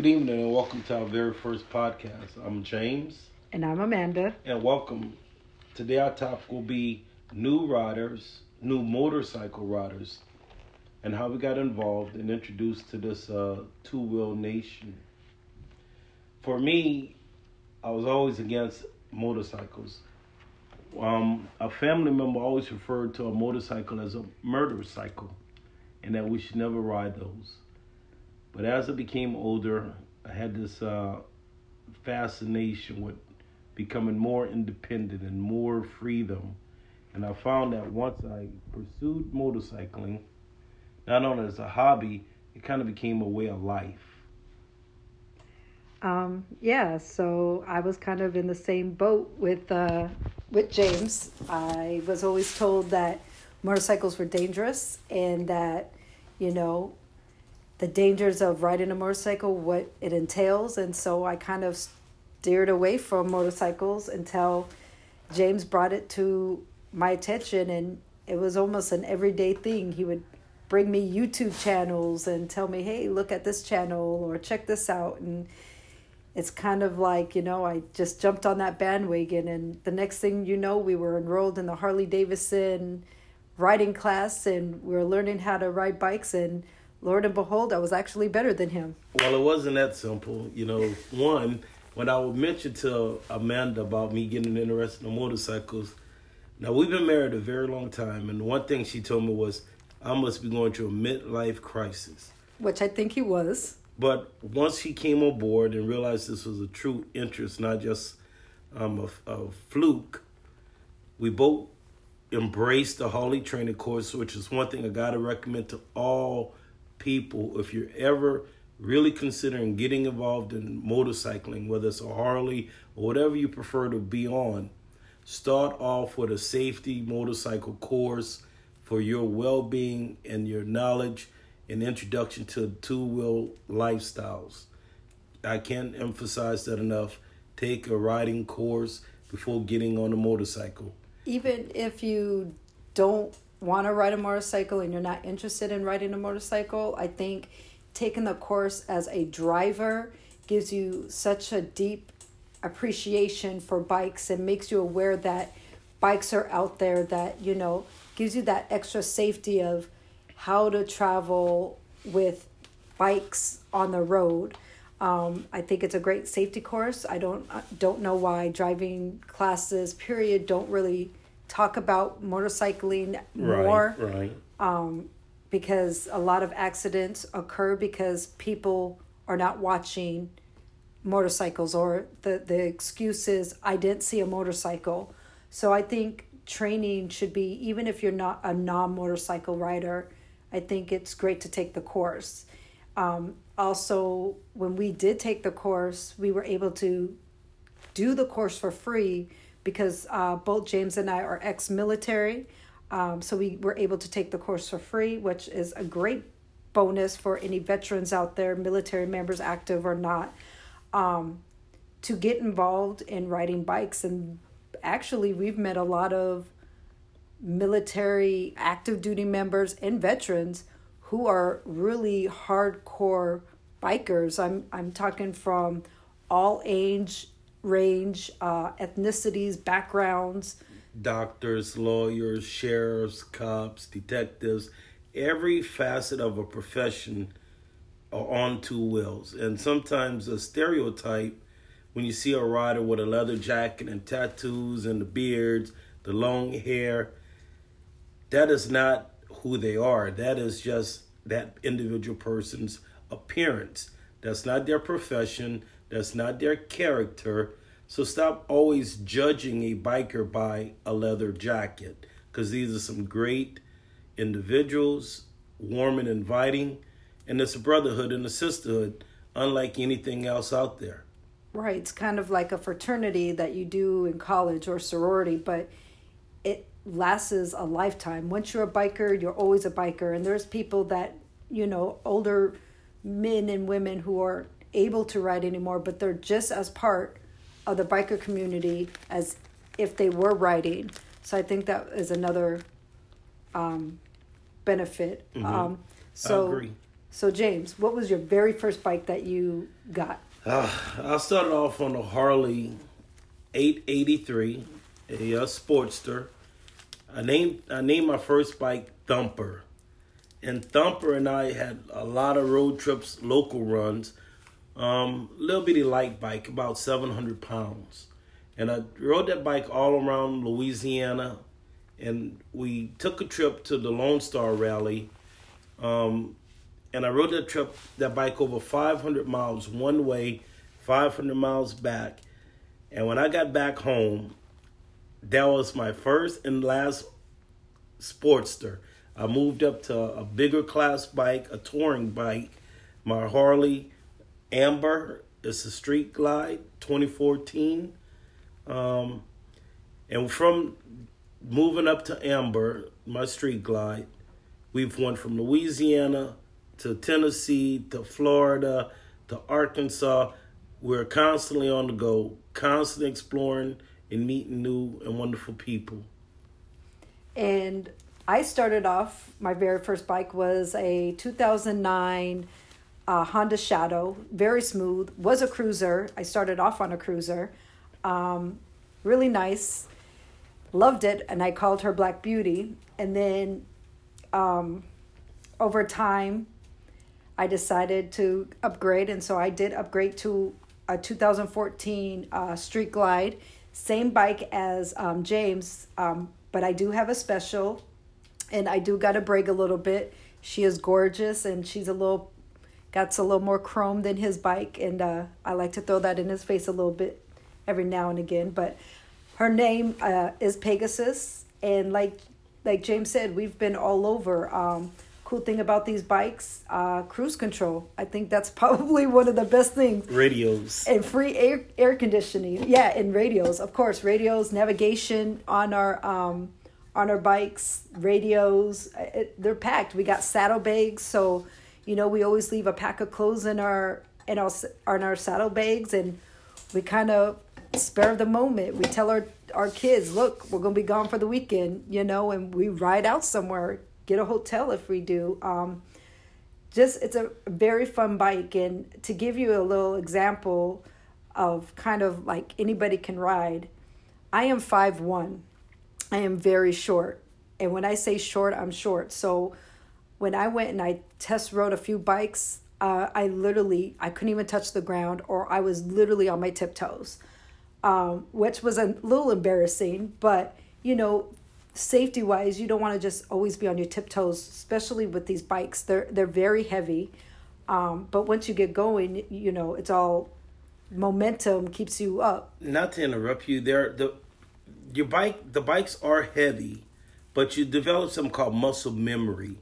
Good evening and welcome to our very first podcast. I'm James. And I'm Amanda. And welcome. Today our topic will be new riders, new motorcycle riders, and how we got involved and introduced to this uh, two wheel nation. For me, I was always against motorcycles. Um, a family member always referred to a motorcycle as a murder cycle, and that we should never ride those. But as I became older, I had this uh, fascination with becoming more independent and more freedom. And I found that once I pursued motorcycling, not only as a hobby, it kind of became a way of life. Um, yeah, so I was kind of in the same boat with uh, with James. I was always told that motorcycles were dangerous and that, you know, the dangers of riding a motorcycle, what it entails. And so I kind of steered away from motorcycles until James brought it to my attention. And it was almost an everyday thing. He would bring me YouTube channels and tell me, hey, look at this channel or check this out. And it's kind of like, you know, I just jumped on that bandwagon. And the next thing you know, we were enrolled in the Harley Davidson riding class and we were learning how to ride bikes. And Lord and behold, I was actually better than him. Well, it wasn't that simple. You know, one, when I would mention to Amanda about me getting interested in motorcycles, now we've been married a very long time, and one thing she told me was, I must be going through a midlife crisis. Which I think he was. But once he came on board and realized this was a true interest, not just um, a, a fluke, we both embraced the Harley training course, which is one thing I got to recommend to all people, if you're ever really considering getting involved in motorcycling, whether it's a Harley or whatever you prefer to be on, start off with a safety motorcycle course for your well being and your knowledge and introduction to two wheel lifestyles. I can't emphasize that enough. Take a riding course before getting on a motorcycle. Even if you don't want to ride a motorcycle and you're not interested in riding a motorcycle, I think taking the course as a driver gives you such a deep appreciation for bikes and makes you aware that bikes are out there that, you know, gives you that extra safety of how to travel with bikes on the road. Um, I think it's a great safety course. I don't don't know why driving classes period don't really talk about motorcycling more. Right, right. Um, because a lot of accidents occur because people are not watching motorcycles or the, the excuse is I didn't see a motorcycle. So I think training should be, even if you're not a non motorcycle rider, I think it's great to take the course. Um, also, when we did take the course, we were able to do the course for free because uh, both James and I are ex military. Um, so we were able to take the course for free, which is a great bonus for any veterans out there, military members, active or not, um, to get involved in riding bikes. And actually, we've met a lot of military active duty members and veterans who are really hardcore bikers. I'm I'm talking from all age range, uh, ethnicities, backgrounds. Doctors, lawyers, sheriffs, cops, detectives, every facet of a profession are on two wheels. And sometimes a stereotype when you see a rider with a leather jacket and tattoos and the beards, the long hair, that is not who they are. That is just that individual person's appearance. That's not their profession. That's not their character. So stop always judging a biker by a leather jacket because these are some great individuals, warm and inviting, and it's a brotherhood and a sisterhood unlike anything else out there. Right. It's kind of like a fraternity that you do in college or sorority, but it lasts a lifetime. Once you're a biker, you're always a biker. And there's people that, you know, older men and women who are able to ride anymore, but they're just as part of the biker community as if they were riding. So I think that is another um, benefit. Mm-hmm. Um, so So James, what was your very first bike that you got? Uh, I started off on a Harley 883, a uh, Sportster. I named I named my first bike Thumper, and Thumper and I had a lot of road trips, local runs. Um, little bitty light bike, about 700 pounds, and I rode that bike all around Louisiana, and we took a trip to the Lone Star Rally. Um, and I rode that trip, that bike over 500 miles one way, 500 miles back. And when I got back home, that was my first and last Sportster. I moved up to a bigger class bike, a touring bike, my Harley Amber. It's a Street Glide 2014. Um, and from moving up to Amber, my Street Glide, we've went from Louisiana to Tennessee to Florida to Arkansas. We're constantly on the go, constantly exploring and meeting new and wonderful people. And I started off, my very first bike was a 2009 uh, Honda Shadow, very smooth, was a cruiser. I started off on a cruiser. Um, really nice. Loved it, and I called her Black Beauty. And then um, over time, I decided to upgrade, and so I did upgrade to a 2014 uh, Street Glide, same bike as um, James, um, but I do have a special, and I do got to brag a little bit. She is gorgeous, and she's a little got a little more chrome than his bike, and uh, I like to throw that in his face a little bit every now and again. But her name uh, is Pegasus, and like like James said, we've been all over. Um, cool thing about these bikes uh, cruise control. I think that's probably one of the best things. Radios. And free air, air conditioning. Yeah and radios. Of course radios navigation on our um, on our bikes radios it, they're packed. We got saddlebags so you know we always leave a pack of clothes in our in our in our saddlebags and we kind of spare the moment we tell our our kids look we're gonna be gone for the weekend you know and we ride out somewhere get a hotel if we do. Um, just it's a very fun bike, and to give you a little example of kind of like anybody can ride. I am five one. I am very short, and when I say short, I'm short. So when I went and I test rode a few bikes, uh, I literally I couldn't even touch the ground, or I was literally on my tiptoes, um, which was a little embarrassing. But you know, safety wise, you don't want to just always be on your tiptoes, especially with these bikes. They're they're very heavy, um, but once you get going, you know it's all momentum keeps you up. Not to interrupt you, there the your bike the bikes are heavy, but you develop something called muscle memory,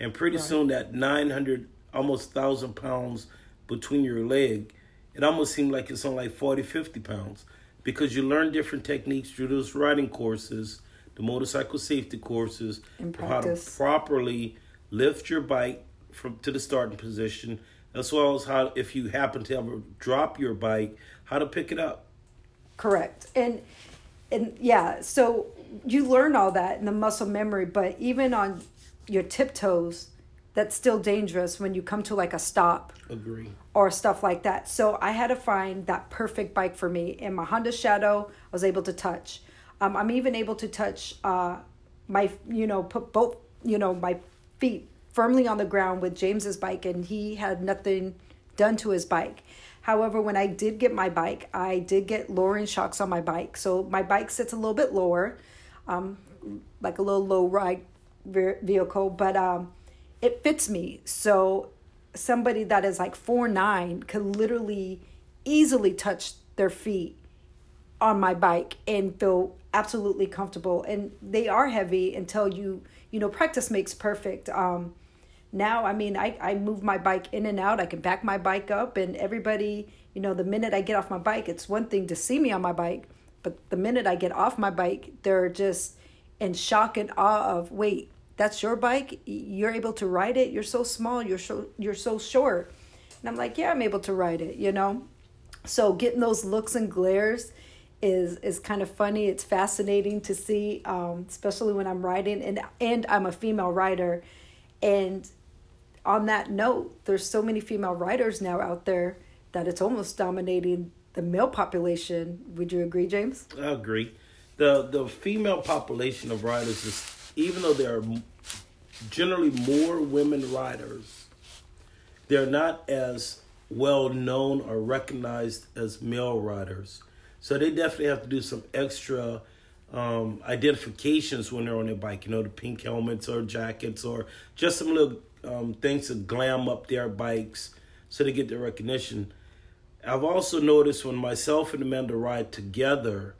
and pretty right. soon that nine hundred almost thousand pounds between your leg, it almost seemed like it's on like 40, 50 pounds because you learn different techniques through those riding courses the motorcycle safety courses, how to properly lift your bike from to the starting position, as well as how if you happen to ever drop your bike, how to pick it up. Correct. And and yeah, so you learn all that in the muscle memory, but even on your tiptoes, that's still dangerous when you come to like a stop. Agree. Or stuff like that. So I had to find that perfect bike for me. In my Honda Shadow, I was able to touch. Um, I'm even able to touch uh, my, you know, put both, you know, my feet firmly on the ground with James's bike, and he had nothing done to his bike. However, when I did get my bike, I did get lowering shocks on my bike. So my bike sits a little bit lower, um, like a little low ride vehicle, but um, it fits me. So somebody that is like four nine could literally easily touch their feet on my bike and feel absolutely comfortable. And they are heavy until you you know practice makes perfect. Um now i mean i i move my bike in and out. I can back my bike up and everybody you know the minute i get off my bike it's one thing to see me on my bike but the minute i get off my bike they're just in shock and awe of wait that's your bike you're able to ride it you're so small you're so you're so short and i'm like yeah i'm able to ride it you know so getting those looks and glares is is kind of funny. It's fascinating to see, um, especially when I'm writing and and I'm a female writer, and on that note, there's so many female riders now out there that it's almost dominating the male population. Would you agree, James? I agree. The The female population of riders is, even though there are generally more women riders, they're not as well known or recognized as male riders. So they definitely have to do some extra um, identifications when they're on their bike. You know, the pink helmets or jackets or just some little um, things to glam up their bikes so they get the recognition. I've also noticed when myself and Amanda ride together,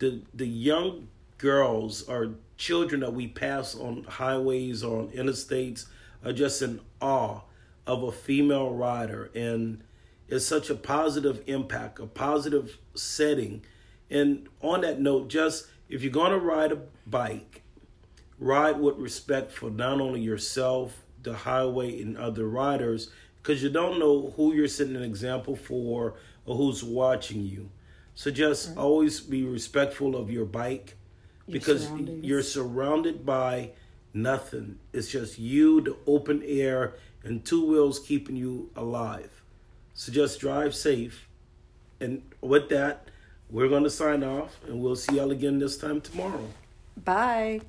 the the young girls or children that we pass on highways or on interstates are just in awe of a female rider and it's such a positive impact, a positive setting. And on that note, just if you're going to ride a bike, ride with respect for not only yourself, the highway, and other riders, because you don't know who you're setting an example for or who's watching you. So just right. Mm-hmm. always be respectful of your bike your because you're surrounded by nothing. It's just you, the open air, and two wheels keeping you alive. So just drive safe. And with that, we're going to sign off and we'll see y'all again this time tomorrow. Bye.